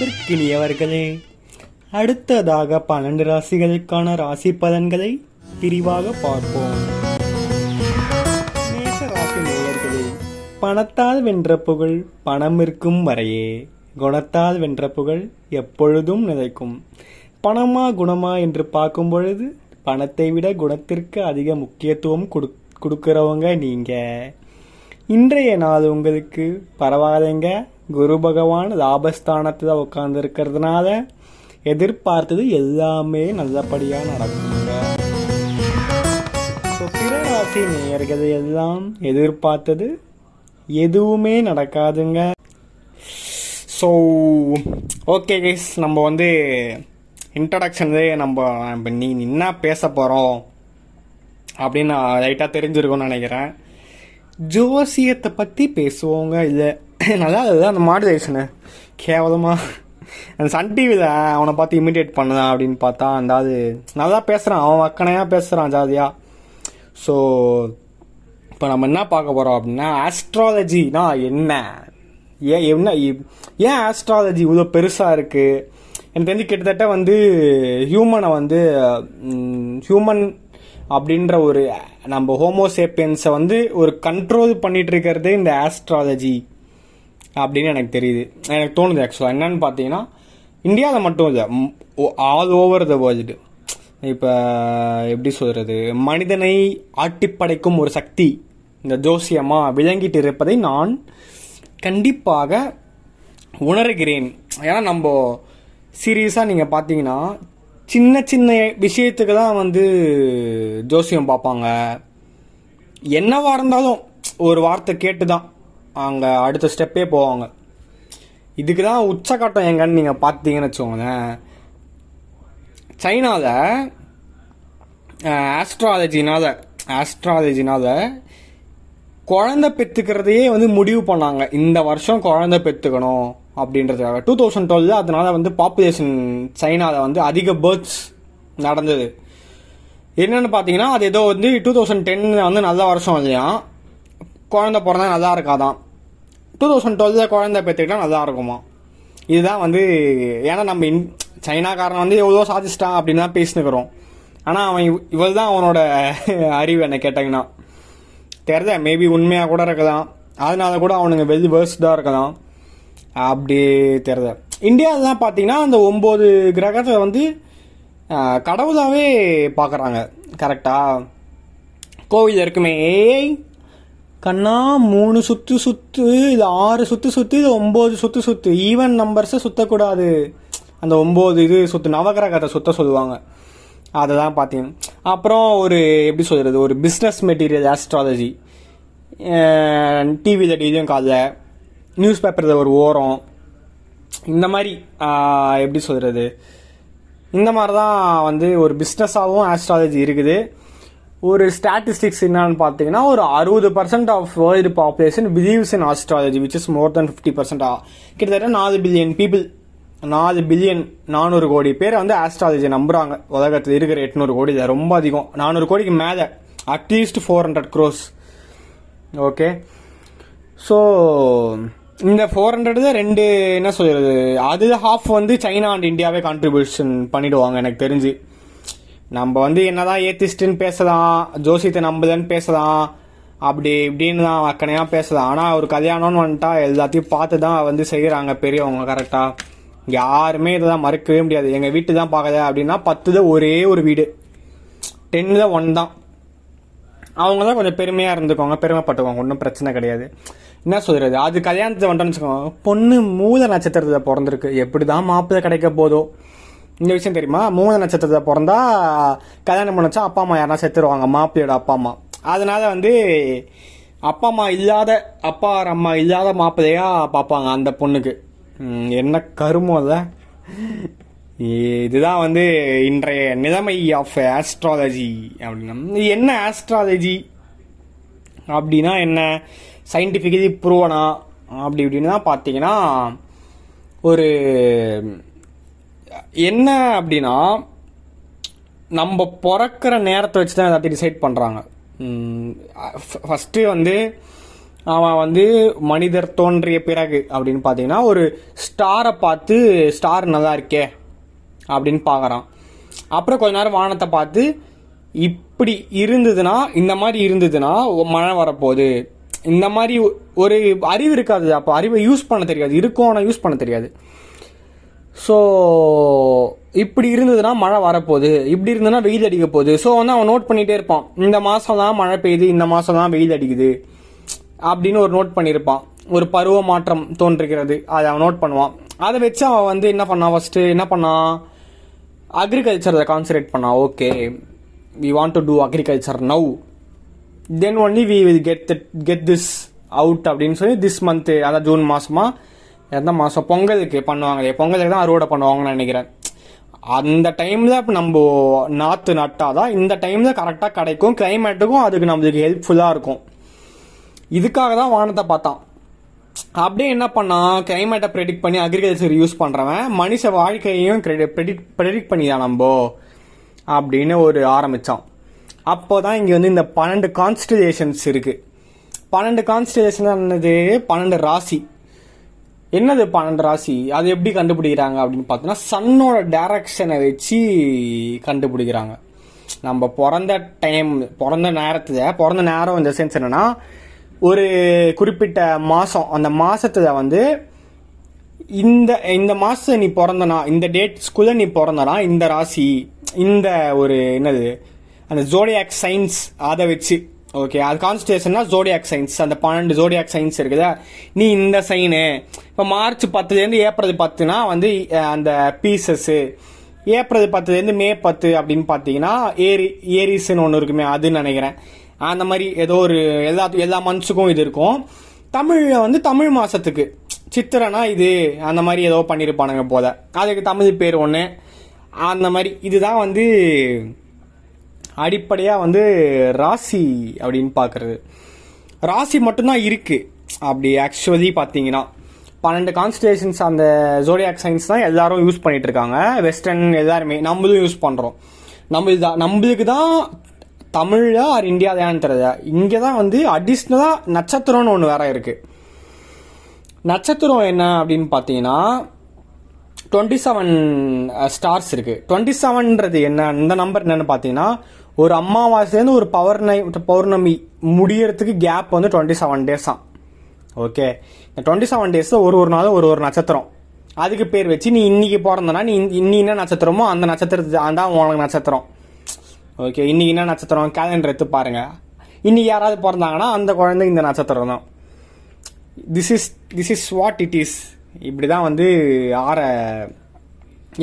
அன்பிற்கினியவர்களே அடுத்ததாக பன்னெண்டு ராசிகளுக்கான ராசி பலன்களை விரிவாக பார்ப்போம். மேஷ ராசி நேயர்களே பணத்தால் வென்ற புகழ் பணம் இருக்கும் வரையே. குணத்தால் வென்ற புகழ் எப்பொழுதும் நிலைக்கும். பணமா குணமா என்று பார்க்கும் பொழுது பணத்தை விட குணத்திற்கு அதிக முக்கியத்துவம் கொடு கொடுக்குறவங்க நீங்க. இன்றைய நாள் உங்களுக்கு பரவாயில்லைங்க? குரு பகவான் லாபஸ்தானத்தில் உட்கார்ந்து இருக்கிறதுனால எதிர்பார்த்தது எல்லாமே நல்லபடியாக நடக்குங்க. ஸோ பிறராசி நேயர்கள் எல்லாம் எதிர்பார்த்தது எதுவுமே நடக்காதுங்க. ஸோ ஓகே கைஸ் நம்ம வந்து இன்ட்ரடக்ஷன்லேயே நம்ம இப்போ நீ என்ன பேச போகிறோம் அப்படின்னு நான் லைட்டாக தெரிஞ்சிருக்கோன்னு நினைக்கிறேன். ஜோசியத்தை பற்றி பேசுவோங்க இல்லை நல்லா இருந்தது அந்த மாடுலேஷனு. கேவலமாக அந்த சன் டிவியில் அவனை பார்த்து இமிடியேட் பண்ணுதான் அப்படின்னு பார்த்தா அந்த அது நல்லா பேசுகிறான் அவன் அக்கனையாக பேசுகிறான் ஜாதியாக ஸோ இப்போ நம்ம என்ன பார்க்க போகிறோம் அப்படின்னா ஆஸ்ட்ராலஜினா என்ன? ஏன் என்ன ஏன் ஆஸ்ட்ராலஜி இவ்வளோ பெருசாக இருக்குது எனக்கு தெரிஞ்சு கிட்டத்தட்ட வந்து ஹியூமனை வந்து ஹியூமன் அப்படின்ற ஒரு நம்ம ஹோமோசேப்பியன்ஸை வந்து ஒரு கண்ட்ரோல் பண்ணிட்டு இருக்கிறதே இந்த ஆஸ்ட்ராலஜி அப்படின்னு எனக்கு தெரியுது. எனக்கு தோணுது ஆக்சுவலாக என்னன்னு பார்த்தீங்கன்னா இந்தியாவில் மட்டும் இல்லை ஆல் ஓவர் த வேர்ல்டு இப்போ எப்படி சொல்கிறது மனிதனை ஆட்டிப்படைக்கும் ஒரு சக்தி இந்த ஜோசியமாக விளங்கிட்டு இருப்பதை நான் கண்டிப்பாக உணர்கிறேன். ஏன்னா நம்ம சீரியஸாக நீங்கள் பார்த்தீங்கன்னா சின்ன சின்ன விஷயத்துக்கு தான் வந்து ஜோசியம் பார்ப்பாங்க. என்னவா இருந்தாலும் ஒரு வார்த்தை கேட்டு தான் அங்கே அடுத்த ஸ்டெப்பே போவாங்க. இதுக்கு தான் உச்சக்கட்டம் எங்கன்னு நீங்கள் பார்த்தீங்கன்னு வச்சுக்கோங்களேன். சைனாவில் ஆஸ்ட்ராலஜினால ஆஸ்ட்ராலஜினால குழந்தை பெற்றுக்கிறதையே வந்து முடிவு பண்ணாங்க. இந்த வருஷம் குழந்தை பெற்றுக்கணும் அப்படின்றதுக்காக. டூ தௌசண்ட் டுவெல் அதனால வந்து பாப்புலேஷன் சைனாவில் வந்து அதிக பேர்த்ஸ் நடந்தது. என்னென்னு பார்த்தீங்கன்னா அது ஏதோ வந்து டூ தௌசண்ட் டென்னில் வந்து நல்ல வருஷம் இல்லையா? குழந்தை பிறந்தா நல்லா இருக்காதான். டூ தௌசண்ட் டுவெல்ல குழந்தை பெற்றுக்கிட்டா நல்லா இருக்குமா? இதுதான் வந்து ஏன்னா நம்ம இன் சைனாக்காரன் வந்து எவ்வளோ சாதிச்சிட்டான் அப்படின்னு தான் பேசினுக்கிறோம். ஆனால் அவன் இவ் இவள் தான் அவனோட அறிவு என்ன கேட்டாங்கன்னா. தெரியல மேபி உண்மையாக கூட இருக்கலாம். அதனால கூட அவனுங்க வெல் வேர்ஸ்டாக இருக்கலாம். அப்படி தெரியல இந்தியாவில் பார்த்தீங்கன்னா அந்த ஒம்பது கிரகத்தை வந்து கடவுளாகவே பார்க்குறாங்க கரெக்டாக கோவில் இருக்குமே. ஏய் கண்ணா மூணு சுத்து சுத்து இது ஆறு சுத்து சுத்து இது ஒன்பது சுத்து சுத்து. ஈவன் நம்பர்ஸை சுத்தக்கூடாது. அந்த ஒம்பது இது சுத்து நவகிரகத்தை சுத்த சொல்லுவாங்க. அதை தான் பார்த்தீங்க. அப்புறம் ஒரு எப்படி சொல்கிறது ஒரு பிஸ்னஸ் மெட்டீரியல் ஆஸ்ட்ராலஜி டிவியில் டெய்லியும் காலைல நியூஸ் பேப்பரில் ஒரு ஓரம். இந்த மாதிரி எப்படி சொல்கிறது இந்த மாதிரி தான் வந்து ஒரு பிஸ்னஸாகவும் ஆஸ்ட்ராலஜி இருக்குது. ஒரு ஸ்டாட்டிஸ்டிக்ஸ் என்னன்னு பார்த்தீங்கன்னா ஒரு அறுபது percent of world population believes in astrology which is more than fifty percent கிட்டத்தட்ட நாலு பில்லியன் பீப்புள் நாலு பில்லியன் நானூறு கோடி பேர் வந்து ஆஸ்ட்ராலஜி நம்புறாங்க. உலகத்தில் இருக்கிற எட்நூறு கோடி இது ரொம்ப அதிகம். நானூறு கோடிக்கு மேலே at least four hundred crores okay so இந்த ஃபோர் ஹண்ட்ரட் ரெண்டு என்ன சொல்கிறது அது ஹாஃப் வந்து சைனா அண்ட் இந்தியாவே கான்ட்ரிபியூஷன் பண்ணிடுவாங்க எனக்கு தெரிஞ்சு. நம்ம வந்து என்னதான் ஏத்திஸ்ட்டுன்னு பேசலாம் ஜோசியத்தை நம்புதன்னு பேசலாம் அப்படி இப்படின்னு தான் அக்கனையாக பேசலாம். ஆனால் ஒரு கல்யாணம்னு வந்துட்டா எல்லாத்தையும் பார்த்து தான் வந்து செய்கிறாங்க பெரியவங்க கரெக்டாக யாருமே இதை தான் மறுக்கவே முடியாது. எங்கள் வீட்டு தான் பார்க்கல அப்படின்னா பத்துல ஒரே ஒரு வீடு. டென்னில் ஒன் தான். அவங்க தான் கொஞ்சம் பெருமையாக இருந்துக்கோங்க பெருமைப்பட்டுக்கோங்க ஒன்றும் பிரச்சனை கிடையாது. என்ன சொல்கிறது அது கல்யாணத்தை வந்துட்டோம்னு வச்சுக்கோங்க பொண்ணு மூல நட்சத்திரத்தில் பிறந்திருக்கு. எப்படி தான் மாப்பிள்ளை கிடைக்க போதோ. இந்த விஷயம் தெரியுமா? மூணு நட்சத்திரத்தை பிறந்தா கல்யாணம் பண்ணச்சா அப்பா அம்மா யாரா செத்துருவாங்க மாப்பிள்ளையோட அப்பா அம்மா. அதனால வந்து அப்பா அம்மா இல்லாத அப்பா அம்மா இல்லாத மாப்பிள்ளையா பார்ப்பாங்க அந்த பொண்ணுக்கு. என்ன கருமம் இல்ல இதுதான் வந்து இன்றைய நிலைமை ஆஃப் ஆஸ்ட்ராலஜி அப்படின்னா என்ன ஆஸ்ட்ராலஜி அப்படின்னா என்ன? சயின்டிஃபிக்கலி ப்ரூவனா அப்படி இப்படின்னு தான் பார்த்தீங்கன்னா ஒரு என்ன அப்படின்னா நம்ம பிறக்கிற நேரத்தை வச்சு தான் எல்லாத்தையும் டிசைட் பண்ணுறாங்க ஃபஸ்ட்டு வந்து அவன் வந்து மனிதர் தோன்றிய பிறகு அப்படின்னு பார்த்தீங்கன்னா ஒரு ஸ்டாரை பார்த்து ஸ்டார் நல்லா இருக்கே அப்படின்னு பார்க்குறான். அப்புறம் கொஞ்ச நேரம் வானத்தை பார்த்து இப்படி இருந்ததுன்னா இந்த மாதிரி இருந்ததுன்னா மழை வரப்போகுது. இந்த மாதிரி ஒரு அறிவு இருக்காது. அப்போ அறிவை யூஸ் பண்ண தெரியாது. இருக்கும் ஆனால் யூஸ் பண்ண தெரியாது. ஸோ இப்படி இருந்ததுன்னா மழை வரப்போகுது. இப்படி இருந்ததுன்னா வெயில் அடிக்க போகுது ஸோ வந்து அவன் நோட் பண்ணிகிட்டே இருப்பான். இந்த மாதம் தான் மழை பெய்யுது இந்த மாதம் தான் வெயில் அடிக்குது. அப்படின்னு ஒரு நோட் பண்ணியிருப்பான் ஒரு பருவ மாற்றம் தோன்றுகிறது. அதை அவன் நோட் பண்ணுவான். அதை வச்சு அவன் வந்து என்ன பண்ணான் ஃபஸ்ட்டு என்ன பண்ணான் அக்ரிகல்ச்சரை கான்சன்ட்ரேட் பண்ணான் okay we want to do agriculture now then only we will get get this out அப்படின்னு சொல்லி திஸ் மந்த்து அதான் ஜூன் மாதமாக எந்த மாதம் பொங்கலுக்கு பண்ணுவாங்களே பொங்கலுக்கு தான் அறுவடை பண்ணுவாங்கன்னு நினைக்கிறேன். அந்த டைமில் நம்ம நாற்று நட்டால் தான் இந்த டைமில் கரெக்டாக கிடைக்கும் கிளைமேட்டுக்கும் அதுக்கு நம்மளுக்கு ஹெல்ப்ஃபுல்லாக இருக்கும். இதுக்காக தான் வானத்தை பார்த்தான். அப்படியே என்ன பண்ணான்? கிளைமேட்டை ப்ரெடிக்ட் பண்ணி அக்ரிகல்ச்சர் யூஸ் பண்ணுறவன் மனுஷ வாழ்க்கையையும் ப்ரெடிக்ட் ப்ரெடிக்ட் பண்ணி தான் அப்படின்னு ஒரு ஆரம்பித்தான் அப்போ தான் இங்கே வந்து இந்த பன்னெண்டு கான்ஸ்டிலேஷன்ஸ் இருக்குது பன்னெண்டு கான்ஸ்டிலேஷன் என்னது? பன்னெண்டு ராசி. என்னது பன்னெண்டு ராசி? அது எப்படி கண்டுபிடிக்கிறாங்க அப்படின்னு பார்த்தோன்னா சன்னோட டைரக்ஷனை வச்சு கண்டுபிடிக்கிறாங்க. நம்ம பிறந்த டைம் பிறந்த நேரத்தில் பிறந்த நேரம் இந்த சென்ஸ் என்னன்னா ஒரு குறிப்பிட்ட மாதம் அந்த மாதத்தில் வந்து இந்த இந்த மாதம் நீ பிறந்தனா இந்த டேட்ஸ்குள்ளே நீ பிறந்தனா இந்த ராசி இந்த ஒரு என்னது அந்த ஜோடியாக் சயின்ஸ் அதை வச்சு ஓகே அது கான்ஸ்டேஷன்னா ஜோடியாக் சயின்ஸ் அந்த பன்னெண்டு ஜோடியாக் சயின்ஸ் இருக்குதா? நீ இந்த சைனு இப்போ மார்ச் பத்துலேருந்து ஏப்ரல் பத்துனா வந்து அந்த பீசஸ்ஸு ஏப்ரல் பத்துலேருந்து மே பத்து அப்படின்னு பார்த்தீங்கன்னா ஏரி ஏரிஸ்ன்னு ஒன்று இருக்குமே அதுன்னு நினைக்கிறேன். அந்த மாதிரி ஏதோ ஒரு எல்லா எல்லா மந்த்ஸுக்கும் இது இருக்கும். தமிழில் வந்து தமிழ் மாதத்துக்கு சித்திரனா இது அந்த மாதிரி ஏதோ பண்ணியிருப்பானுங்க போல. அதுக்கு தமிழ் பேர் ஒன்று அந்த மாதிரி இதுதான் வந்து அடிப்படையாக வந்து ராசி அப்படின்னு பார்க்குறது ராசி மட்டும்தான் இருக்குது அப்படி ஆக்சுவலி பார்த்தீங்கன்னா பன்னெண்டு கான்ஸ்டலேஷன்ஸ் அந்த ஜோடியாக் சயின்ஸ் தான் எல்லாரும் யூஸ் பண்ணிட்டு இருக்காங்க. வெஸ்டர்ன் எல்லாருமே நம்மளும் யூஸ் பண்ணுறோம் நம்மளுக்கு தான் நம்மளுக்கு தான் தமிழா ஆர் இந்தியாதான்னு தெரியல இங்கே தான் வந்து அடிஷ்னலாக நட்சத்திரம்னு ஒன்று வேற இருக்குது நட்சத்திரம் என்ன அப்படின்னு பார்த்தீங்கன்னா டுவெண்ட்டி செவன் ஸ்டார்ஸ் இருக்குது டுவெண்ட்டி செவன்ன்றது என்ன இந்த நம்பர் என்னன்னு பார்த்தீங்கன்னா ஒரு அமாவாசைலேருந்து ஒரு பௌர்ணமி பௌர்ணமி முடியறதுக்கு கேப் வந்து டுவெண்ட்டி செவன் டேஸ் தான். ஓகே இந்த டுவெண்ட்டி செவன் டேஸில் ஒரு ஒரு நாளும் ஒரு ஒரு நட்சத்திரம். அதுக்கு பேர் வச்சு நீ இன்னைக்கு பிறந்தனா நீ இன்னி என்ன நட்சத்திரமோ அந்த நட்சத்திரத்து அதான் உனக்கு நட்சத்திரம். ஓகே இன்னைக்கு என்ன நட்சத்திரம்? கேலண்டர் எடுத்து பாருங்க. இன்னைக்கு யாராவது பிறந்தாங்கன்னா அந்த குழந்தை இந்த நட்சத்திரம் தான். This is this is what it is இப்படி தான் வந்து ஆற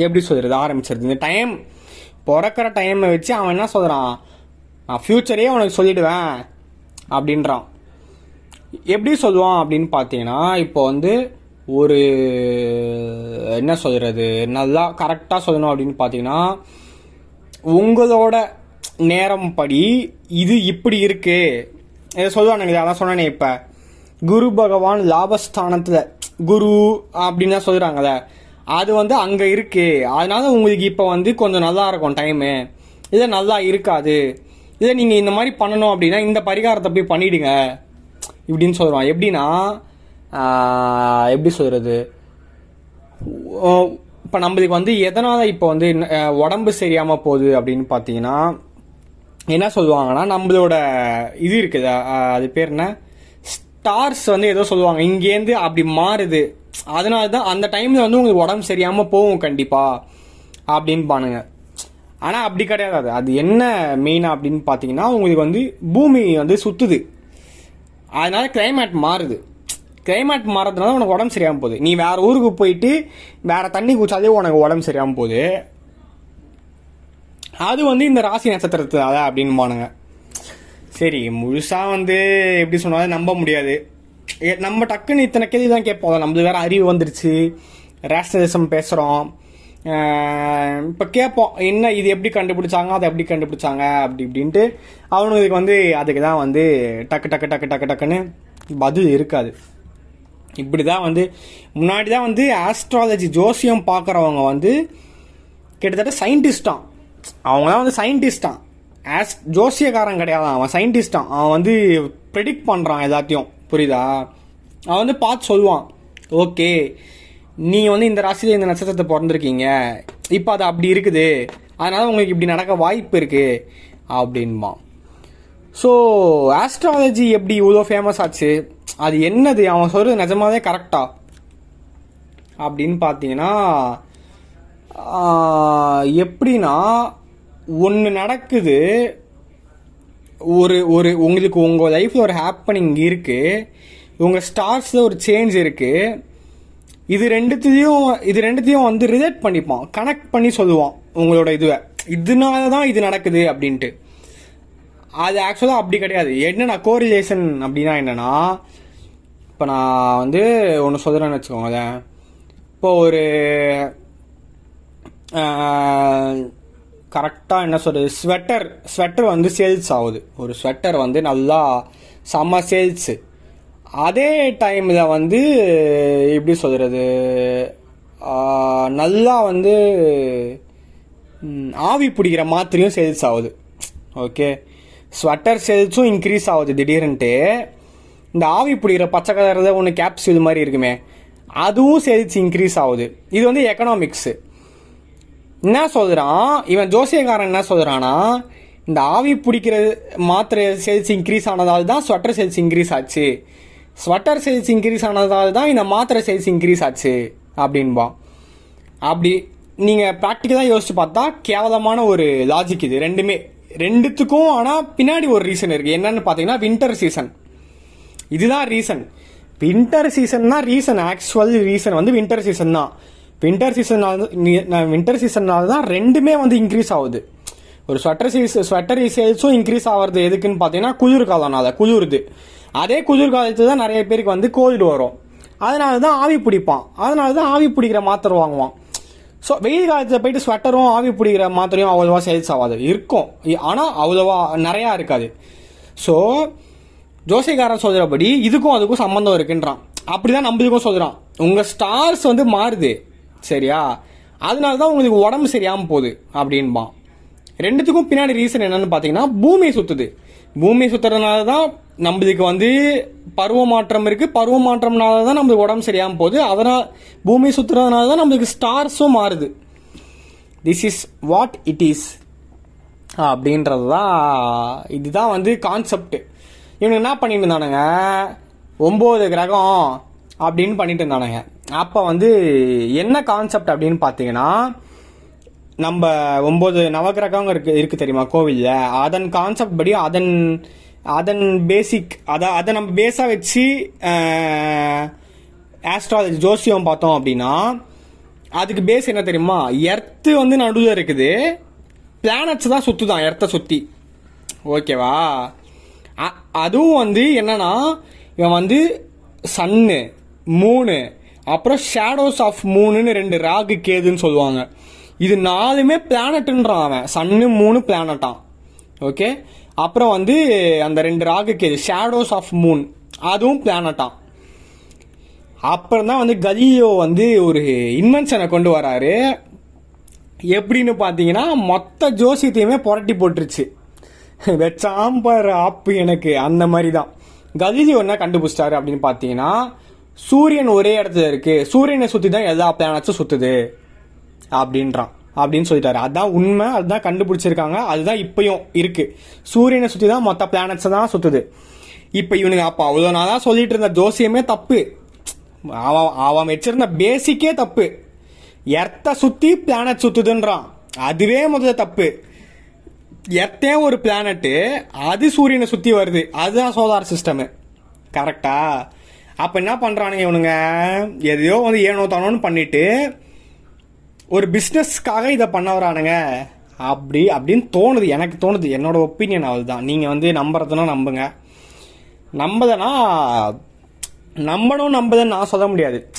எப்படி சொல்கிறது ஆரம்பிச்சிருது. இந்த டைம் பிறக்கிற டைமை வச்சு அவன் என்ன சொல்கிறான் நான் ஃப்யூச்சரே உனக்கு சொல்லிடுவேன் அப்படின்றான். எப்படி சொல்லுவான் அப்படின்னு பார்த்தீங்கன்னா இப்போ வந்து ஒரு என்ன சொல்கிறது நல்லா கரெக்டாக சொல்லணும் அப்படின்னு பார்த்தீங்கன்னா உங்களோட நேரம் படி இது இப்படி இருக்கு. இதை சொல்லுவானுங்க அதான் சொன்னானே இப்போ. குரு பகவான் லாபஸ்தானத்தில் குரு அப்படின்னு தான் சொல்கிறாங்கல்ல அது வந்து அங்கே இருக்கு. அதனால உங்களுக்கு இப்போ வந்து கொஞ்சம் நல்லா இருக்கும் டைமு இது நல்லா இருக்காது. இதை நீங்கள் இந்த மாதிரி பண்ணணும் அப்படின்னா இந்த பரிகாரத்தை போய் பண்ணிடுங்க. இப்படின்னு சொல்கிறான் எப்படின்னா எப்படி சொல்கிறது இப்போ நம்மளுக்கு வந்து எதனால் இப்போ வந்து உடம்பு சரியாமல் போகுது அப்படின்னு பார்த்தீங்கன்னா என்ன சொல்லுவாங்கன்னா நம்மளோட இது இருக்குது? அது பேர் என்ன? ஸ்டார்ஸ் வந்து ஏதோ சொல்லுவாங்க. இங்கேருந்து அப்படி மாறுது. அதனால தான் அந்த டைமில் வந்து உங்களுக்கு உடம்பு சரியாமல் போகும் கண்டிப்பாக அப்படின்னு பானுங்க. ஆனால் அப்படி கிடையாது அது. அது என்ன மெயினாக அப்படின்னு பார்த்தீங்கன்னா உங்களுக்கு வந்து பூமி வந்து சுற்றுது அதனால கிளைமேட் மாறுது. கிளைமேட் மாறதுனால உனக்கு உடம்பு சரியாமல் போகுது. நீ வேறு ஊருக்கு போயிட்டு வேறு தண்ணி குடிச்சாலே உனக்கு உடம்பு சரியாமல் போகுது. அது வந்து இந்த ராசி நட்சத்திரத்தால அப்படின்னு பானுங்க. சரி முழுசாக வந்து எப்படி சொன்னாலும் நம்ப முடியாது. ஏ, நம்ம டக்குன்னு இத்தனை கேள்வி தான் கேட்போம். நம்மளுக்கு வேறு அறிவு வந்துருச்சு. ரேஷனலிசம் பேசுகிறோம் இப்போ கேட்போம். என்ன இது எப்படி கண்டுபிடிச்சாங்க? அதை எப்படி கண்டுபிடிச்சாங்க? அப்படி இப்படின்ட்டு அவனுக்கு வந்து அதுக்கு தான் வந்து டக்கு டக்கு டக்கு டக்கு டக்குன்னு பதில் இருக்காது. இப்படி தான் வந்து முன்னாடி தான் வந்து ஆஸ்ட்ராலஜி ஜோசியம் பார்க்குறவங்க வந்து கிட்டத்தட்ட சயின்டிஸ்டான் அவங்க தான் வந்து சயின்டிஸ்டான் ஆஸ் ஜோசியக்காரன் கிடையாது. அவன் சயின்டிஸ்டான் அவன் வந்து ப்ரெடிக்ட் பண்ணுறான் எல்லாத்தையும். புரியுதா? அவன் வந்து பார்த்து சொல்லுவான். ஓகே நீங்கள் வந்து இந்த ராசியில் இந்த நட்சத்திரத்தை பிறந்திருக்கீங்க. இப்போ அது அப்படி இருக்குது. அதனால் உங்களுக்கு இப்படி நடக்க வாய்ப்பு இருக்குது அப்படின்பான். ஸோ ஆஸ்ட்ராலஜி எப்படி இவ்வளோ ஃபேமஸ் ஆச்சு? அது என்னது? அவன் சொல்கிறது நிஜமாவே கரெக்டா அப்படின்னு பார்த்தீங்கன்னா எப்படின்னா ஒன்று நடக்குது. ஒரு ஒரு உங்களுக்கு உங்கள் லைஃப்பில் ஒரு ஹாப்பனிங் இருக்குது உங்கள் ஸ்டார்ஸில் ஒரு சேஞ்ச் இருக்குது இது ரெண்டுத்தையும் இது ரெண்டுத்தையும் வந்து ரிலேட் பண்ணிப்பான். கனெக்ட் பண்ணி சொல்லுவான் உங்களோட இதுவை. இதனால தான் இது நடக்குது அப்படின்ட்டு. அது ஆக்சுவலாக அப்படி கிடையாது. என்னென்ன கோரிலேஷன் அப்படின்னா என்னென்னா இப்போ நான் வந்து ஒன்று சொல்கிறேன்னு வச்சுக்கோங்களேன். இப்போ ஒரு கரெக்டாக என்ன சொல்கிறது ஸ்வெட்டர் ஸ்வெட்டர் வந்து சேல்ஸ் ஆகுது. ஒரு ஸ்வெட்டர் வந்து நல்லா செம்ம சேல்ஸு அதே டைமில் வந்து எப்படி சொல்கிறது நல்லா வந்து ஆவி பிடிக்கிற மாத்திரையும் சேல்ஸ் ஆகுது. ஓகே? ஸ்வெட்டர் சேல்ஸும் இன்க்ரீஸ் ஆகுது திடீர்னுட்டு. இந்த ஆவி பிடிக்கிற பச்சை கலரில் ஒன்று கேப்சூல் மாதிரி இருக்குமே அதுவும் சேல்ஸ் இன்க்ரீஸ் ஆகுது. இது வந்து எக்கனாமிக்ஸு என்ன சொல்கிறான் இவன் ஜோசியக்காரன் என்ன சொல்கிறான்னா இந்த ஆவி பிடிக்கிற மாத்திரை சேல்ஸ் இன்க்ரீஸ் ஆனதால் தான் ஸ்வெட்டர் சேல்ஸ் இன்க்ரீஸ் ஆச்சு. ஸ்வெட்டர் சேல்ஸ் இன்க்ரீஸ் ஆனதால் தான் இந்த மாத்திரை சேல்ஸ் இன்க்ரீஸ் ஆச்சு அப்படின்பா. அப்படி நீங்கள் ப்ராக்டிக்கலாக யோசிச்சு பார்த்தா கேவலமான ஒரு லாஜிக் இது. ரெண்டுமே ரெண்டுத்துக்கும் ஆனால் பின்னாடி ஒரு ரீசன் இருக்குது என்னன்னு பார்த்தீங்கன்னா வின்டர் சீசன் இதுதான் ரீசன் வின்டர் சீசன் தான் ரீசன் ஆக்சுவல் ரீசன் வந்து வின்டர் சீசன் தான். வின்டர் சீசன் வின்டர் சீசன்னால தான் ரெண்டுமே வந்து இன்க்ரீஸ் ஆகுது. ஒரு ஸ்வெட்டர் சீஸ் ஸ்வெட்டர் சேல்ஸும் இன்க்ரீஸ் ஆகிறது எதுக்குன்னு பார்த்தீங்கன்னா குளிர்காலம்னால குளிருது. அதே குளிர்காலத்துல தான் நிறைய பேருக்கு வந்து கோல்டு வரும். அதனால தான் ஆவி பிடிப்பான். அதனால தான் ஆவி பிடிக்கிற மாத்திரை வாங்குவான். ஸோ வெயில் காலத்தில் போயிட்டு ஸ்வெட்டரும் ஆவி பிடிக்கிற மாத்திரையும் அவ்வளோவா சேல்ஸ் ஆகாது. இருக்கும். ஆனால் அவ்வளோவா நிறையா இருக்காது. ஸோ ஜோசிகாரன் சொல்கிறபடி இதுக்கும் அதுக்கும் சம்மந்தம் இருக்குன்றான். அப்படிதான் நம்மளுக்கும் சொல்கிறான் உங்கள் ஸ்டார்ஸ் வந்து மாறுது. சரியா? அதனால தான் உங்களுக்கு உடம்பு சரியாமல் போகுது அப்படின்பான். ரெண்டுத்துக்கும் பின்னாடி ரீசன் என்னன்னு பார்த்தீங்கன்னா பூமி சுற்றுது பூமி சுற்றுறதுனால தான் நம்மளுக்கு வந்து பருவ மாற்றம் இருக்குது பருவ மாற்றம்னால தான் நம்மளுக்கு உடம்பு சரியாமல் போகுது. அதனால் பூமி சுற்றுறதுனால தான் நம்மளுக்கு ஸ்டார்ஸும் மாறுது. This is what it is அப்படின்றது தான் இதுதான் வந்து கான்செப்ட் இவனுக்கு என்ன பண்ணிட்டு இருந்தானுங்க? ஒம்பது கிரகம் அப்படின்னு பண்ணிட்டு இருந்தானுங்க. அப்போ வந்து என்ன கான்செப்ட் அப்படின்னு பார்த்தீங்கன்னா நம்ம ஒம்பது நவகிரகம் இருக்கு இருக்கு தெரியுமா கோவிலில்? அதன் கான்செப்ட் படி அதன் அதன் பேசிக் அதை அதை நம்ம பேஸாக வச்சு ஆஸ்ட்ராலஜி ஜோசியம் பார்த்தோம் அப்படின்னா அதுக்கு பேஸ் என்ன தெரியுமா? எர்த்து வந்து நடுவில் இருக்குது. பிளானட்ஸ் தான் சுற்றுதான் எர்த்தை சுற்றி ஓகேவா அதுவும் வந்து என்னன்னா இவன் வந்து சன்னு மூணு அப்புறம் ஷேடோஸ் ஆஃப் மூணுன்னு ரெண்டு ராகு கேதுன்னு சொல்லுவாங்க. இது நாலுமே பிளானட்டுன்றான் அவன். சன்னு மூணு பிளானட்டான் ஓகே அப்புறம் வந்து அந்த ரெண்டு Rahu Ketu shadows of moon அதுவும் பிளானட்டான் அப்புறம் தான் வந்து கலியோ வந்து ஒரு இன்வென்ஷனை கொண்டு வராரு. எப்படின்னு பார்த்தீங்கன்னா மொத்த ஜோசியத்தையுமே புரட்டி போட்டுருச்சு. வெச்சாம்பர் ஆப்பு எனக்கு. அந்த மாதிரி தான் கலீலியோ என்ன கண்டுபிடிச்சிட்டாரு அப்படின்னு பார்த்தீங்கன்னா சூரியன் ஒரே இடத்துல இருக்கு. சூரியனை சுற்றி தான் எல்லா பிளானட்ஸும் சுற்றுது அப்படின்றான். அப்படின்னு சொல்லிட்டாரு. அதுதான் உண்மை அதுதான் கண்டுபிடிச்சிருக்காங்க. அதுதான் இப்பயும் இருக்கு. சூரியனை சுற்றி தான் மொத்த பிளானட்ஸை தான் சுற்றுது இப்போ இவனுங்க அப்போ அவ்வளோ நாளாக சொல்லிட்டு இருந்த ஜோசியமே தப்பு. அவன் அவன் வச்சிருந்த பேசிக்கே தப்பு. எர்த்தை சுற்றி பிளானட் சுற்றுதுன்றான் அதுவே முதல்ல தப்பு. எர்த்தே ஒரு பிளானட்டு அது சூரியனை சுற்றி வருது. அதுதான் சோலார் சிஸ்டமு கரெக்டா அப்போ என்ன பண்ணுறானுங்க இவனுங்க? எதையோ வந்து ஏனோ தானோன்னு பண்ணிட்டு ஒரு பிஸ்னஸ்க்காக இதை பண்ண வரானுங்க. அப்படி அப்படின்னு தோணுது. எனக்கு தோணுது. என்னோட ஒப்பீனியன் அதுதான். நீங்கள் வந்து நம்புறதுனா நம்புங்க. நம்பதனா நம்பணும் நம்புதுன்னு நான் சொல்ல முடியாது.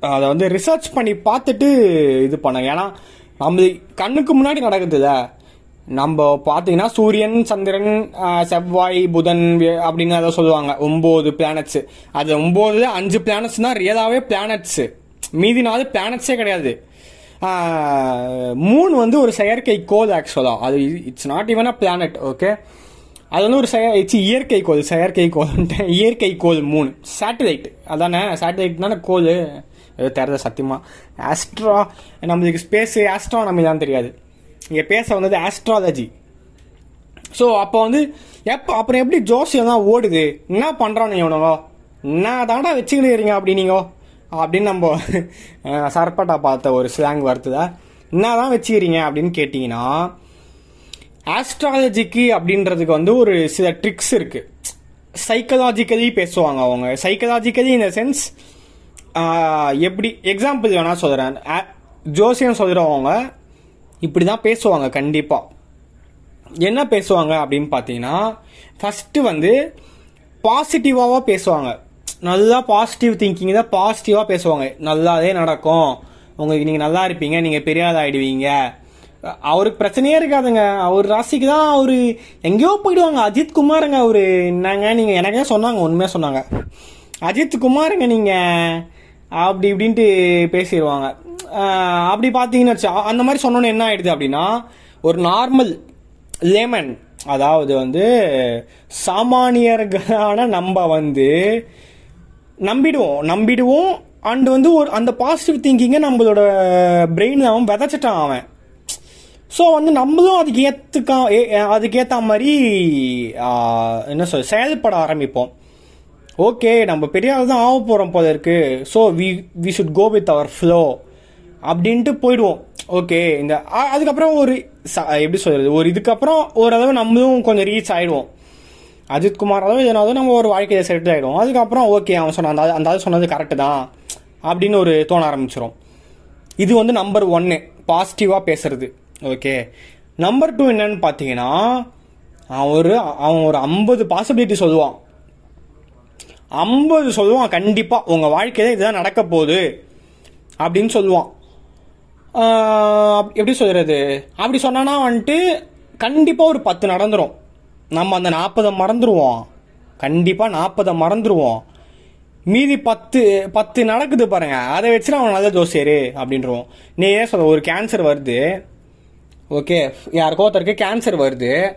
அதை வந்து ரிசர்ச் பண்ணி பார்த்துட்டு இது பண்ணுங்க. ஏன்னா நம்ம கண்ணுக்கு முன்னாடி நடக்குதுல்ல நம்ம பார்த்தீங்கன்னா சூரியன் சந்திரன் செவ்வாய் புதன் அப்படின்னு அதை சொல்லுவாங்க. ஒம்பது பிளானட்ஸ் அது ஒம்பது அஞ்சு பிளானட்ஸ் தான் ரியலாகவே பிளானட்ஸ் மீதி நாலு பிளானட்ஸே கிடையாது. மூணு வந்து ஒரு செயற்கை கோல் ஆக்சுவலாக அது it's not even a planet okay அது வந்து ஒரு செய இட்ஸ் இயற்கை கோள் செயற்கை கோல்ன்ட்டு இயற்கை கோள் மூணு. சேட்டலைட் அதானே? தானே கோல் ஏதோ தெரியாத சத்தியமாக ஆஸ்ட்ரா நம்மளுக்கு ஸ்பேஸ் நம்ம தான் தெரியாது. இங்கே பேச வந்தது ஆஸ்ட்ராலஜி ஸோ அப்போ வந்து எப்போ அப்புறம் எப்படி ஜோசியம் தான் ஓடுது? என்ன பண்ணுறானு இவனுங்க? என்ன தாண்டா வச்சுக்கிட்டு அப்படின்னீங்க அப்படின்னு நம்ம சர்பட்டா பார்த்த ஒரு ஸ்லாங் வருதுதா என்ன தான் வச்சுக்கிறீங்க அப்படின்னு கேட்டிங்கன்னா ஆஸ்ட்ராலஜிக்கு அப்படின்றதுக்கு வந்து ஒரு சில ட்ரிக்ஸ் இருக்குது சைக்கலாஜிக்கலி பேசுவாங்க அவங்க. சைக்கலாஜிக்கலி இந்த சென்ஸ் எப்படி எக்ஸாம்பிள் வேணால் சொல்கிறேன் ஜோசியம் சொல்கிறவங்க இப்படி தான் பேசுவாங்க கண்டிப்பாக என்ன பேசுவாங்க அப்படின்னு பார்த்தீங்கன்னா ஃபஸ்ட்டு வந்து பாசிட்டிவாக பேசுவாங்க. நல்லா பாசிட்டிவ் திங்கிங் தான் பாசிட்டிவாக பேசுவாங்க. நல்லாவே நடக்கும். உங்களுக்கு நீங்கள் நல்லா இருப்பீங்க நீங்கள் பெரிய ஆகிடுவீங்க அவருக்கு பிரச்சனையே இருக்காதுங்க. அவர் ராசிக்கு தான் அவர் எங்கேயோ போயிடுவாங்க. அஜித் குமாருங்க அவர். என்னங்க நீங்கள் எனக்கே சொன்னாங்க உண்மையாக சொன்னாங்க. அஜித் குமாருங்க நீங்கள் அப்படி இப்படின்ட்டு பேசிடுவாங்க அப்படி பார்த்தீங்கன்னு வச்சா அந்த மாதிரி சொன்னோன்னே என்ன ஆயிடுது அப்படின்னா ஒரு நார்மல் லெமன் அதாவது வந்து சாமானியர்களான நம்ம வந்து நம்பிடுவோம். நம்பிடுவோம். அண்டு வந்து ஒரு அந்த பாசிட்டிவ் திங்கிங்கை நம்மளோட பிரெயினில் அவன் விதைச்சிட்டான் அவன். ஸோ வந்து நம்மளும் அதுக்கு ஏற்றுக்கா அதுக்கேற்ற மாதிரி என்ன சொல் செயல்பட ஆரம்பிப்போம். ஓகே நம்ம பெரியாள் தான் ஆக போகிறோம் போல இருக்கு. So we we should go with our flow அப்படின்ட்டு போயிடுவோம். ஓகே இந்த அதுக்கப்புறம் ஒரு எப்படி சொல்கிறது ஒரு இதுக்கப்புறம் ஓரளவு நம்மளும் கொஞ்சம் ரீச் ஆகிடுவோம் அஜித் குமார் அளவு எதனாவது நம்ம ஒரு வாழ்க்கையை செட்டில் ஆகிடுவோம் அதுக்கப்புறம் ஓகே அவன் சொன்ன அந்த அந்த ஆள் சொன்னது கரெக்டு தான் அப்படின்னு ஒரு தோண ஆரம்பிச்சிடும் இது வந்து நம்பர் ஒன்று பாசிட்டிவாக பேசுறது. ஓகே நம்பர் டூ என்னன்னு பார்த்தீங்கன்னா அவன் ஒரு அவன் ஒரு ஐம்பது பாசிபிலிட்டி சொல்லுவான். ஐம்பது சொல்லுவான் கண்டிப்பாக உங்கள் வாழ்க்கையில் இதுதான் நடக்க போகுது அப்படின்னு சொல்லுவான். அப்- எப்படி சொல்கிறது அப்படி சொன்னானா வந்துட்டு கண்டிப்பாக ஒரு பத்து நடந்துடும் நம்ம அந்த நாற்பதை மறந்துடுவோம் கண்டிப்பாக நாற்பதை மறந்துடுவோம் மீதி பத்து பத்து நடக்குது பாருங்க. அதை வச்சுட்டு அவன் நல்ல ஜோசியரு அப்படின்றோம் நீ ஏன் சொல்ல ஒரு கேன்சர் வருது. ஓகே யாருக்கோ ஒருத்தருக்கு கேன்சர் வருது.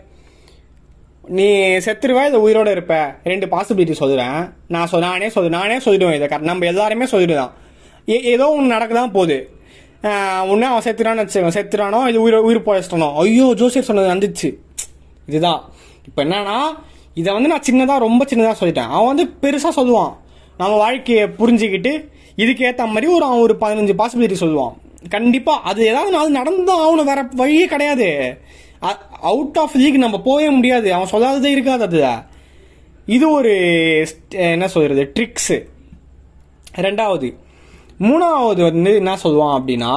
நீ செத்துருவ இல்லை உயிரோட இருப்ப. ரெண்டு பாசிபிலிட்டி சொல்லுறேன் நான் சொல் நானே சொல்லு நானே சொல்லிடுவேன் இதை. கரெக்ட் நம்ம எல்லாருமே சொல்லிடுதான். ஏ ஏதோ ஒன்று நடக்க தான் போகுது ஒன்று அவன் செத்துறான்னு வச்சுக்கோ செத்துறானோ இது உயிர் உயிர் போயிச்சிட்டனோ ஐயோ ஜோசியர் சொன்னது வந்துச்சு. இதுதான். இப்போ என்னன்னா இதை வந்து நான் சின்னதாக ரொம்ப சின்னதாக சொல்லிட்டேன். அவன் வந்து பெருசாக சொல்லுவான். நம்ம வாழ்க்கையை புரிஞ்சுக்கிட்டு இதுக்கு ஏற்ற மாதிரி ஒரு அவன் ஒரு பதினஞ்சு பாசிபிலிட்டி சொல்லுவான். கண்டிப்பாக அது ஏதாவது நாள் நடந்துதான் அவனு வேற வழியே கிடையாது. அவுட் ஆஃப் லீக் நம்ம போகவே முடியாது. அவன் சொல்லாததே இருக்காது அது. இது ஒரு என்ன சொல்கிறது ட்ரிக்ஸு ரெண்டாவது மூணாவது வந்து என்ன சொல்லுவான் அப்படின்னா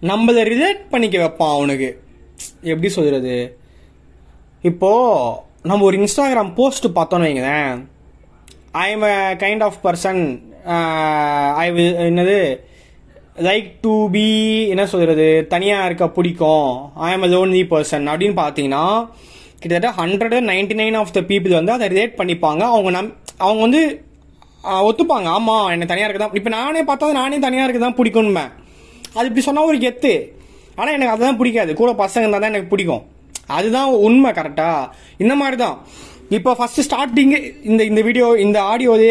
நம்மளை ரிலேட் பண்ணிக்க வைப்பான் அவனுக்கு. எப்படி சொல்கிறது இப்போது நம்ம ஒரு இன்ஸ்டாகிராம் போஸ்ட் பார்த்தோன்னு வைங்களேன். I am a kind of person I will என்னது லைக் டு பி என்ன சொல்கிறது தனியாக இருக்க பிடிக்கும். I am a lonely person அப்படின்னு பார்த்தீங்கன்னா கிட்டத்தட்ட hundred and ninety nine of the people வந்து அதை ரிலேட் பண்ணிப்பாங்க. அவங்க நம் அவங்க வந்து ஒத்துப்பாங்க. ஆமாம் என்னை தனியாக இருக்க தான் இப்போ நானே பார்த்தா நானே தனியாக இருக்க தான் பிடிக்கும்னு அது இப்படி சொன்னால் ஒரு கெத்து. ஆனால் எனக்கு அதுதான் பிடிக்காது. கூட பசங்க இருந்தால் தான் எனக்கு பிடிக்கும். அதுதான் உண்மை கரெக்டாக இந்த மாதிரி தான் இப்போ ஃபஸ்ட்டு ஸ்டார்டிங்கு இந்த இந்த வீடியோ இந்த ஆடியோதே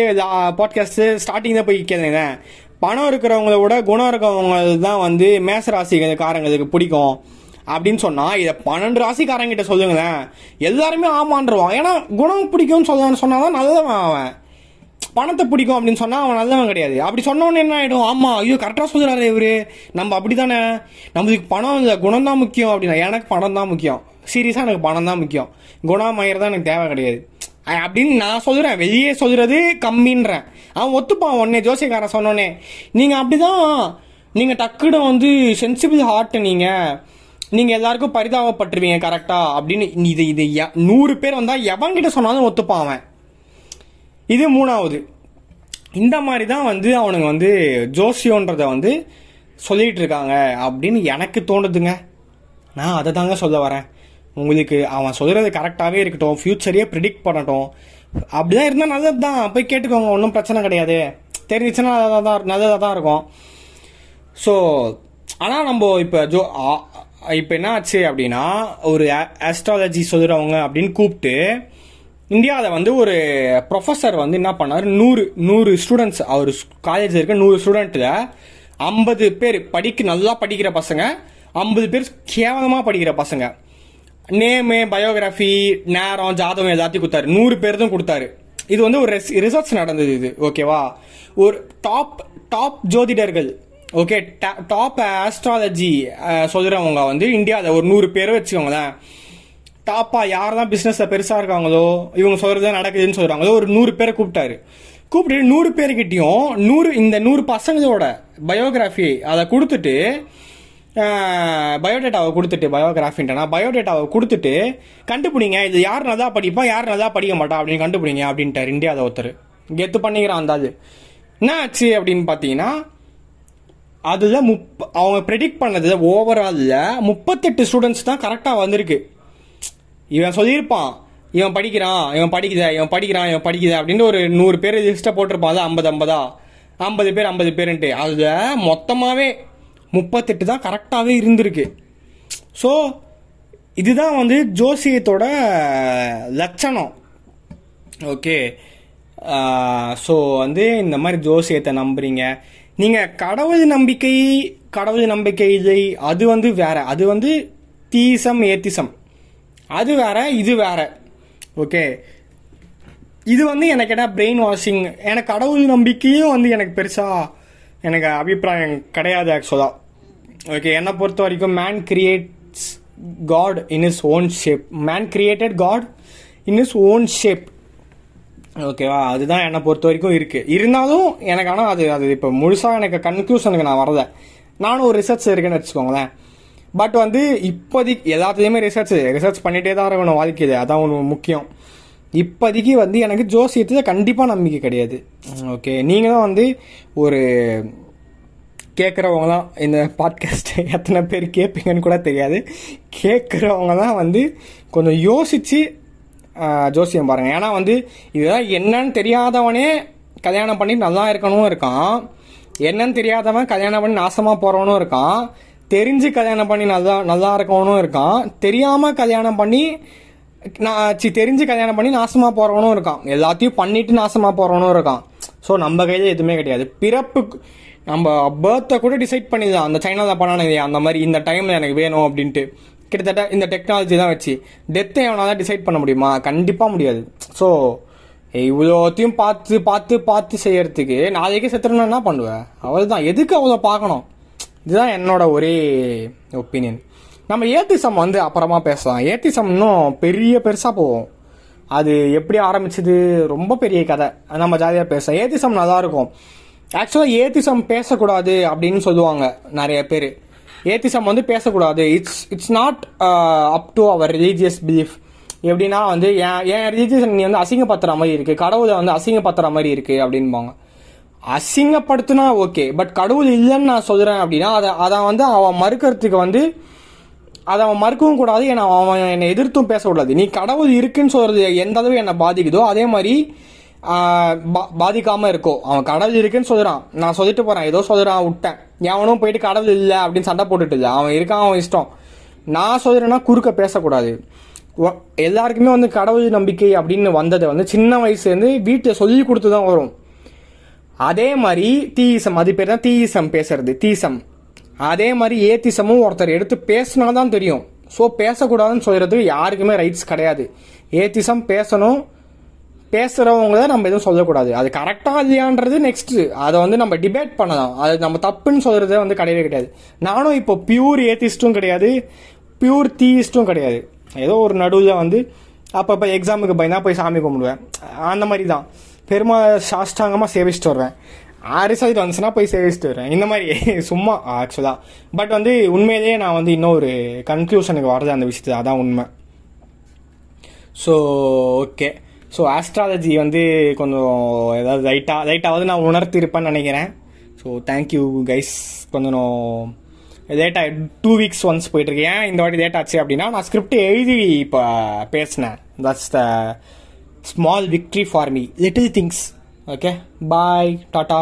பாட்காஸ்ட்டு ஸ்டார்டிங் தான் போய் கேளுங்க பணம் இருக்கிறவங்கள விட குணம் இருக்கிறவங்க தான் வந்து மேச ராசிக்காரங்களுக்கு பிடிக்கும் அப்படின்னு சொன்னால் இதை பன்னெண்டு ராசிக்காரங்கிட்ட சொல்லுங்களேன். எல்லாருமே ஆமான்றுவான். ஏன்னா குணம் பிடிக்கும்னு சொல்ல சொன்னாதான் நல்லவன் அவன். பணத்தை பிடிக்கும் அப்படின்னு சொன்னால் அவன் நல்லவன் கிடையாது. அப்படி சொன்னவொன்னே என்ன ஆகிடும் ஆமாம் ஐயோ கரெக்டாக சொல்கிறாரு இவர். நம்ம அப்படி தானே நம்மளுக்கு பணம் இல்லை குணம் தான் முக்கியம் அப்படின்னா எனக்கு பணம் தான் முக்கியம். சீரியஸாக எனக்கு பணம் தான் முக்கியம். குணமாயிரம் தான் எனக்கு தேவை கிடையாது. அப்படின்னு நான் சொல்கிறேன் வெளியே சொல்கிறது கம்மின்றேன். அவன் ஒத்துப்பான் உடனே ஜோசியக்காரன் சொன்னோன்னே நீங்க அப்படிதான் நீங்கள் டக்குன்னு வந்து சென்சிபிள் ஹார்ட் நீங்கள் நீங்கள் எல்லாருக்கும் பரிதாபப்பட்டுருவீங்க கரெக்டாக அப்படின்னு இது இது எ- நூறு பேர் வந்தால் எவன்கிட்ட சொன்னாலும் ஒத்துப்பான் அவன். இது மூணாவது. இந்த மாதிரி தான் வந்து அவனுங்க வந்து ஜோசியோன்றத வந்து சொல்லிகிட்டு இருக்காங்க அப்படின்னு எனக்கு தோணுதுங்க. நான் அதை தாங்க சொல்ல வரேன். உங்களுக்கு அவன் சொல்கிறது கரெக்டாகவே இருக்கட்டும் ஃப்யூச்சரையே ப்ரிடிக்ட் பண்ணட்டும். அப்படிதான் இருந்தால் நல்லது தான் போய் கேட்டுக்கோங்க ஒன்றும் பிரச்சனை கிடையாது. தெரிஞ்சிச்சுன்னா நல்லதாக தான் நல்லதாக தான் இருக்கும். ஸோ ஆனால் நம்ம இப்போ ஜோ இப்போ என்ன ஆச்சு அப்படின்னா ஒரு ஆஸ்ட்ராலஜி சொல்கிறவங்க அப்படின்னு கூப்பிட்டு இந்தியாவில் வந்து ஒரு ப்ரொஃபஸர் வந்து என்ன பண்ணார்? நூறு நூறு ஸ்டூடெண்ட்ஸ் அவர் காலேஜில் இருக்க நூறு ஸ்டூடெண்ட்டில் ஐம்பது பேர் படிக்க நல்லா படிக்கிற பசங்க ஐம்பது பேர் கேவலமாக படிக்கிற பசங்க. நேமு பயோகிராஃபி நேரம் ஜாதகம் எல்லாத்தையும் கொடுத்தாரு. நூறு பேர் தான் கொடுத்தாரு. இது வந்து ஒரு ரிசர்ச் நடந்தது இது. ஓகேவா ஒரு டாப் டாப் ஜோதிடர்கள். ஓகே டாப் ஆஸ்ட்ராலஜி சொல்கிறவங்க வந்து இந்தியாவில் ஒரு நூறு பேர் வச்சுக்கோங்களேன். டாப்பாக யார் தான் பிஸ்னஸில் பெருசாக இருக்காங்களோ இவங்க சொல்கிறது நடக்குதுன்னு சொல்கிறாங்களோ ஒரு நூறு பேரை கூப்பிட்டாரு. கூப்பிட்டு நூறு பேர்கிட்டையும் நூறு இந்த நூறு பசங்களோட பயோகிராஃபி அதை கொடுத்துட்டு பயோடேட்டாவை கொடுத்துட்டு பயோகிராஃபின்ட்டனா பயோடேட்டாவை கொடுத்துட்டு கண்டுபிடிங்க இது யார் நல்லா படிப்பா யார் நல்லா படிக்க மாட்டா அப்படின்னு கண்டுபிடிங்க அப்படின்ட்டார் இந்தியாவில் ஒருத்தர். கெத்து பண்ணிக்கிறான் அந்த அது என்ன ஆச்சு அப்படின்னு பார்த்தீங்கன்னா அதில் முப் அவங்க ப்ரெடிக்ட் பண்ணதில் ஓவராலில் முப்பத்தெட்டு ஸ்டூடெண்ட்ஸ் தான் கரெக்டாக வந்திருக்கு. இவன் சொல்லியிருப்பான் இவன் படிக்கிறான் இவன் படிக்குதா இவன் படிக்கிறான் இவன் படிக்குதா அப்படின்னு ஒரு நூறு பேர் லிஸ்ட்டை போட்டிருப்பான் ஐம்பது ஐம்பதா? ஐம்பது பேர் ஐம்பது பேருன்ட்டு. அதில் மொத்தமாகவே முப்பத்தெட்டு தான் கரெக்டாகவே இருந்திருக்கு. ஸோ இதுதான் வந்து ஜோசியத்தோட லட்சணம். ஓகே ஸோ வந்து இந்த மாதிரி ஜோசியத்தை நம்புறீங்க. நீங்கள் கடவுள் நம்பிக்கை கடவுள் நம்பிக்கை இல்லை அது வந்து வேற. அது வந்து தீசம் ஏத்திசம். அது வேற இது வேற. ஓகே இது வந்து எனக்கு என்ன பிரெயின் வாஷிங் எனக்கு கடவுள் நம்பிக்கையும் வந்து எனக்கு பெருசாக எனக்கு அபிப்பிராயம் கிடையாது ஆக்சுவலாக ஓகே என்னை பொறுத்த வரைக்கும் man creates God in his own shape man created God in his own shape ஓகேவா அதுதான் என்னை பொறுத்த வரைக்கும் இருக்கு. இருந்தாலும் எனக்கு ஆனால் அது அது இப்போ முழுசாக எனக்கு கன்க்ளூஷனுக்கு நான் வரத நானும் ஒரு ரிசர்ச் இருக்கேன்னு வச்சுக்கோங்களேன். பட் வந்து இப்போதைக்கு எல்லாத்துலேயுமே ரிசர்ச் ரிசர்ச் பண்ணிகிட்டே தான் இருக்கணும் வாழ்க்கையில். அதான் ஒன்று முக்கியம். இப்போதைக்கு வந்து எனக்கு ஜோசியத்தில் கண்டிப்பாக நம்பிக்கை கிடையாது. ஓகே நீங்களும் வந்து ஒரு கேட்குறவங்க தான் இந்த பாட்காஸ்ட்டை எத்தனை பேர் கேட்பீங்கன்னு கூட தெரியாது. கேட்குறவங்க தான் வந்து கொஞ்சம் யோசித்து ஜோசியம் பாருங்கள் ஏன்னா வந்து இதுதான் என்னன்னு தெரியாதவனே கல்யாணம் பண்ணி நல்லா இருக்கணும் இருக்கான். என்னன்னு தெரியாதவன் கல்யாணம் பண்ணி நாசமாக போகிறவனும் இருக்கான். தெரிஞ்சு கல்யாணம் பண்ணி நல்லா நல்லா இருக்கவனும் இருக்கான். தெரியாமல் கல்யாணம் பண்ணி நான் சி தெரிஞ்சு கல்யாணம் பண்ணி நாசமாக போகிறவனும் இருக்கான். எல்லாத்தையும் பண்ணிட்டு நாசமாக போகிறவனும் இருக்கான். ஸோ நம்ம கையில் எதுவுமே கிடையாது. பிறப்பு நம்ம பேர்த்தை கூட டிசைட் பண்ணிடலாம். அந்த சைனாவில் பண்ணானது அந்த மாதிரி இந்த டைமில் எனக்கு வேணும் அப்படின்ட்டு. கிட்டத்தட்ட இந்த டெக்னாலஜி தான் வச்சு. டெத்தை எவனால் தான் டிசைட் பண்ண முடியுமா? கண்டிப்பாக முடியாது. ஸோ இவ்வளோத்தையும் பார்த்து பார்த்து பார்த்து செய்யறதுக்கு நாளைக்கே செத்துறேன்னா என்ன பண்ணுவேன் அவள் தான் எதுக்கு அவ்வளோ பார்க்கணும்? இதுதான் என்னோட ஒரே ஒப்பீனியன் நம்ம ஏத்திசம் வந்து அப்புறமா பேசலாம். ஏத்திசம் இன்னும் பெரிய பெருசாக போவோம் அது எப்படி ஆரம்பிச்சது? ரொம்ப பெரிய கதை. நம்ம ஜாலியாக பேசலாம். ஏத்திசம் நல்லா இருக்கும். ஆக்சுவலாக ஏத்திசம் பேசக்கூடாது அப்படின்னு சொல்லுவாங்க நிறைய பேர். ஏத்திசம் வந்து பேசக்கூடாது. It's it's not up to our religious belief எப்படின்னா வந்து என் என் ரிலீஜியஸ் நீ வந்து அசிங்கப்படுத்துற மாதிரி இருக்குது கடவுளை வந்து அசிங்கப்படுத்துற மாதிரி இருக்குது அப்படின்பாங்க. அசிங்கப்படுத்தினா ஓகே பட் கடவுள் இல்லைன்னு நான் சொல்கிறேன் அப்படின்னா அதை அதை வந்து அவன் மறுக்கிறதுக்கு வந்து அதை அவன் மறுக்கவும் கூடாது. ஏன்னா அவன் என்னை எதிர்த்தும் பேசக்கூடாது. நீ கடவுள் இருக்குன்னு சொல்கிறது எந்த அளவு என்னை பாதிக்குதோ அதே மாதிரி பாதிக்காம இருக்கோ. அவன் கடவுள் இருக்குன்னு சொல்றான். நான் சொல்லிட்டு போறேன். ஏதோ சொல்றான் விட்டேன். எவனும் போயிட்டு கடவுள் இல்லை அப்படின்னு சண்டை போட்டுட்டு இல்லை. அவன் இருக்கான் அவன் இஷ்டம். நான் சொல்றேன்னா குறுக்க பேசக்கூடாது. எல்லாருக்குமே வந்து கடவுள் நம்பிக்கை அப்படின்னு வந்தது வந்து சின்ன வயசுலேருந்து வீட்டில் சொல்லி கொடுத்து தான் வரும். அதே மாதிரி தீசம் அது பேர் தான் தீசம் பேசுறது தீசம். அதே மாதிரி ஏத்திசமும் ஒருத்தர் எடுத்து பேசினா தான் தெரியும். ஸோ பேசக்கூடாதுன்னு சொல்கிறதுக்கு யாருக்குமே ரைட்ஸ் கிடையாது. ஏத்திசம் பேசணும் பேசுறவங்கள நம்ம எதுவும் சொல்லக்கூடாது. அது கரெக்டாக இல்லையான்றது நெக்ஸ்ட் அதை வந்து நம்ம டிபேட் பண்ணலாம். அது நம்ம தப்புன்னு சொல்றது வந்து கிடையவே கிடையாது. நானும் இப்போ பியூர் ஏத்திஸ்டும் கிடையாது. பியூர் தீயிஸ்டும் கிடையாது. ஏதோ ஒரு நடுவில் வந்து அப்பப்போ எக்ஸாமுக்கு பயந்தா போய் சாமி கும்பிடுவேன். அந்த மாதிரி தான். பெருமா சாஷ்டாங்கமாக சேவிச்சுட்டு வருவேன். ரிசல்ட் வந்துச்சுன்னா போய் சேவிச்சுட்டு வருவேன். இந்த மாதிரி. சும்மா ஆக்சுவலாக பட் வந்து உண்மையிலேயே நான் வந்து இன்னும் ஒரு கன்க்ளூஷனுக்கு வர்றது அந்த விஷயத்தில் அதான் உண்மை. ஸோ ஓகே ஸோ ஆஸ்ட்ராலஜி வந்து கொஞ்சம் ஏதாவது லைட்டாக லைட்டாவது நான் உணர்த்திருப்பேன்னு நினைக்கிறேன். ஸோ தேங்க்யூ கைஸ் கொஞ்சம் லேட்டாக டூ வீக்ஸ் ஒன்ஸ் போயிட்டுருக்கு ஏன் இந்த வாட்டி லேட் ஆச்சு அப்படின்னா நான் ஸ்கிரிப்ட் எழுதி இப்போ பேசினேன். That's the small victory for me little things okay bye tata